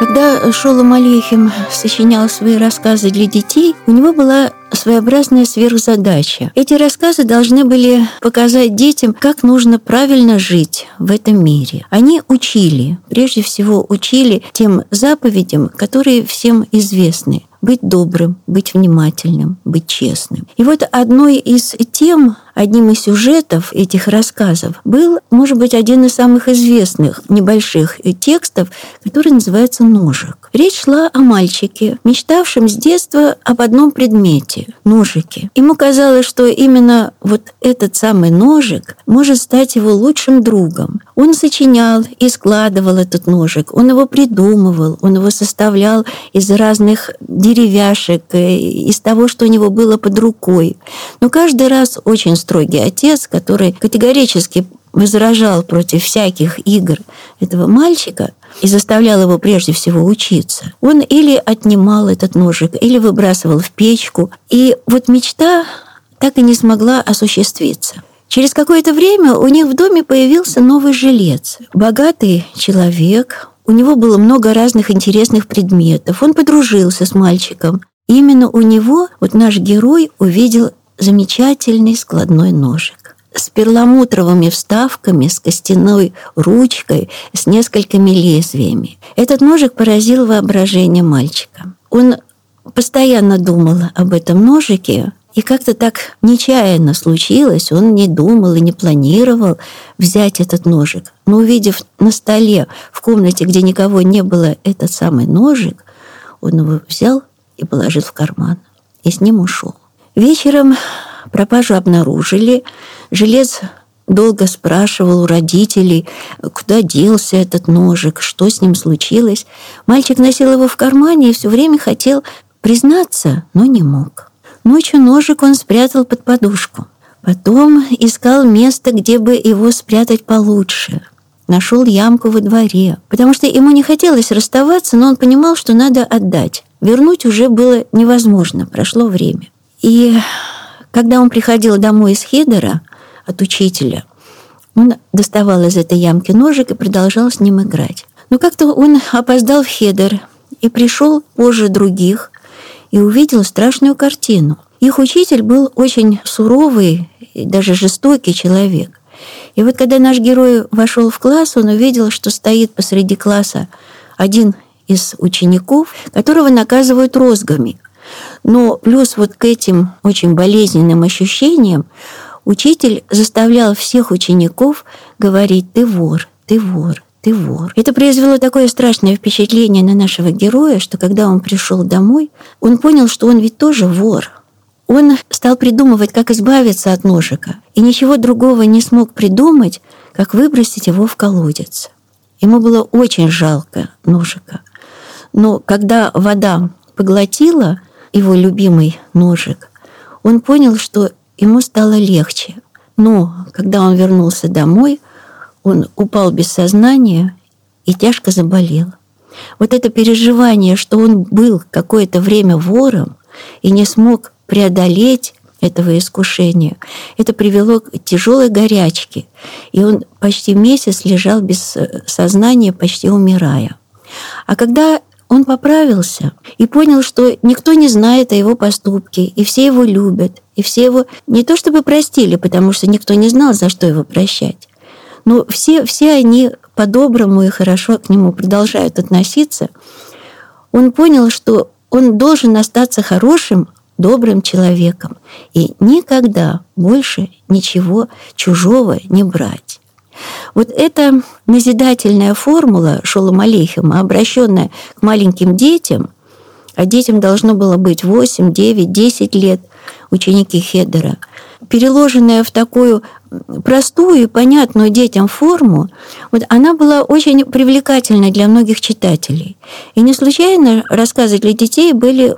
Когда Шолом Алейхим сочинял свои рассказы для детей, у него была своеобразная сверхзадача. Эти рассказы должны были показать детям, как нужно правильно жить в этом мире. Они учили, прежде всего учили тем заповедям, которые всем известны быть добрым, быть внимательным, быть честным. И вот одной из тем, одним из сюжетов этих рассказов был, может быть, один из самых известных небольших текстов, который называется «Ножик». Речь шла о мальчике, мечтавшем с детства об одном предмете – ножике. Ему казалось, что именно вот этот самый ножик может стать его лучшим другом. Он сочинял и складывал этот ножик, он его придумывал, он его составлял из разных деревяшек, э, из того, что у него было под рукой. Но каждый раз очень строгий отец, который категорически возражал против всяких игр этого мальчика и заставлял его прежде всего учиться, он или отнимал этот ножик, или выбрасывал в печку. И вот мечта так и не смогла осуществиться. Через какое-то время у них в доме появился новый жилец. Богатый человек, у него было много разных интересных предметов. Он подружился с мальчиком. Именно у него вот наш герой увидел замечательный складной ножик с перламутровыми вставками, с костяной ручкой, с несколькими лезвиями. Этот ножик поразил воображение мальчика. Он постоянно думал об этом ножике, и как-то так нечаянно случилось, он не думал и не планировал взять этот ножик. Но увидев на столе в комнате, где никого не было, этот самый ножик, он его взял и положил в карман. И с ним ушел. Вечером пропажу обнаружили. Желез долго спрашивал у родителей, куда делся этот ножик, что с ним случилось. Мальчик носил его в кармане и все время хотел признаться, но не мог. Ночью ножик он спрятал под подушку. Потом искал место, где бы его спрятать получше. Нашел ямку во дворе, потому что ему не хотелось расставаться, но он понимал, что надо отдать. Вернуть уже было невозможно, прошло время. И когда он приходил домой из Хедера от учителя, он доставал из этой ямки ножик и продолжал с ним играть. Но как-то он опоздал в Хедер и пришел позже других, и увидел страшную картину. Их учитель был очень суровый даже жестокий человек. И вот когда наш герой вошел в класс, он увидел, что стоит посреди класса один из учеников, которого наказывают розгами. Но плюс вот к этим очень болезненным ощущениям учитель заставлял всех учеников говорить «ты вор, ты вор, ты вор. Это произвело такое страшное впечатление на нашего героя, что когда он пришел домой, он понял, что он ведь тоже вор. Он стал придумывать, как избавиться от ножика, и ничего другого не смог придумать, как выбросить его в колодец. Ему было очень жалко ножика. Но когда вода поглотила его любимый ножик, он понял, что ему стало легче. Но когда он вернулся домой, он упал без сознания и тяжко заболел. Вот это переживание, что он был какое-то время вором и не смог преодолеть этого искушения, это привело к тяжелой горячке. И он почти месяц лежал без сознания, почти умирая. А когда он поправился и понял, что никто не знает о его поступке, и все его любят, и все его не то чтобы простили, потому что никто не знал, за что его прощать, но все, все они по-доброму и хорошо к нему продолжают относиться. Он понял, что он должен остаться хорошим, добрым человеком и никогда больше ничего чужого не брать. Вот эта назидательная формула Шолом Алейхима, обращенная к маленьким детям, а детям должно было быть 8, 9, 10 лет, ученики Хедера, переложенная в такую простую и понятную детям форму, вот она была очень привлекательной для многих читателей. И не случайно рассказы для детей были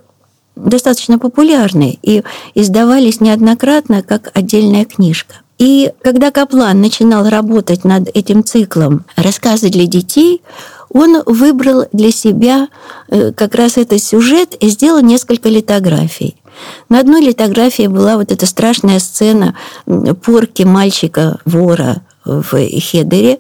достаточно популярны и издавались неоднократно как отдельная книжка. И когда Каплан начинал работать над этим циклом «Рассказы для детей», он выбрал для себя э, как раз этот сюжет и сделал несколько литографий. На одной литографии была вот эта страшная сцена порки мальчика-вора в Хедере,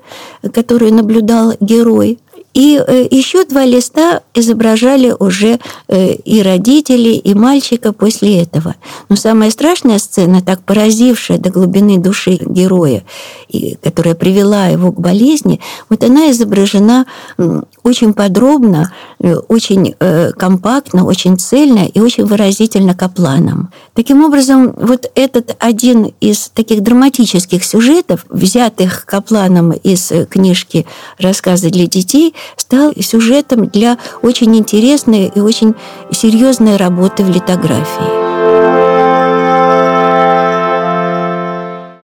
которую наблюдал герой. И э, еще два листа изображали уже э, и родителей, и мальчика после этого. Но самая страшная сцена, так поразившая до глубины души героя, и которая привела его к болезни, вот она изображена очень подробно, э, очень компактно, очень цельно и очень выразительно Капланом. Таким образом, вот этот один из таких драматических сюжетов, взятых Капланом из книжки «Рассказы для детей», стал сюжетом для очень интересной и очень серьезной работы в литографии.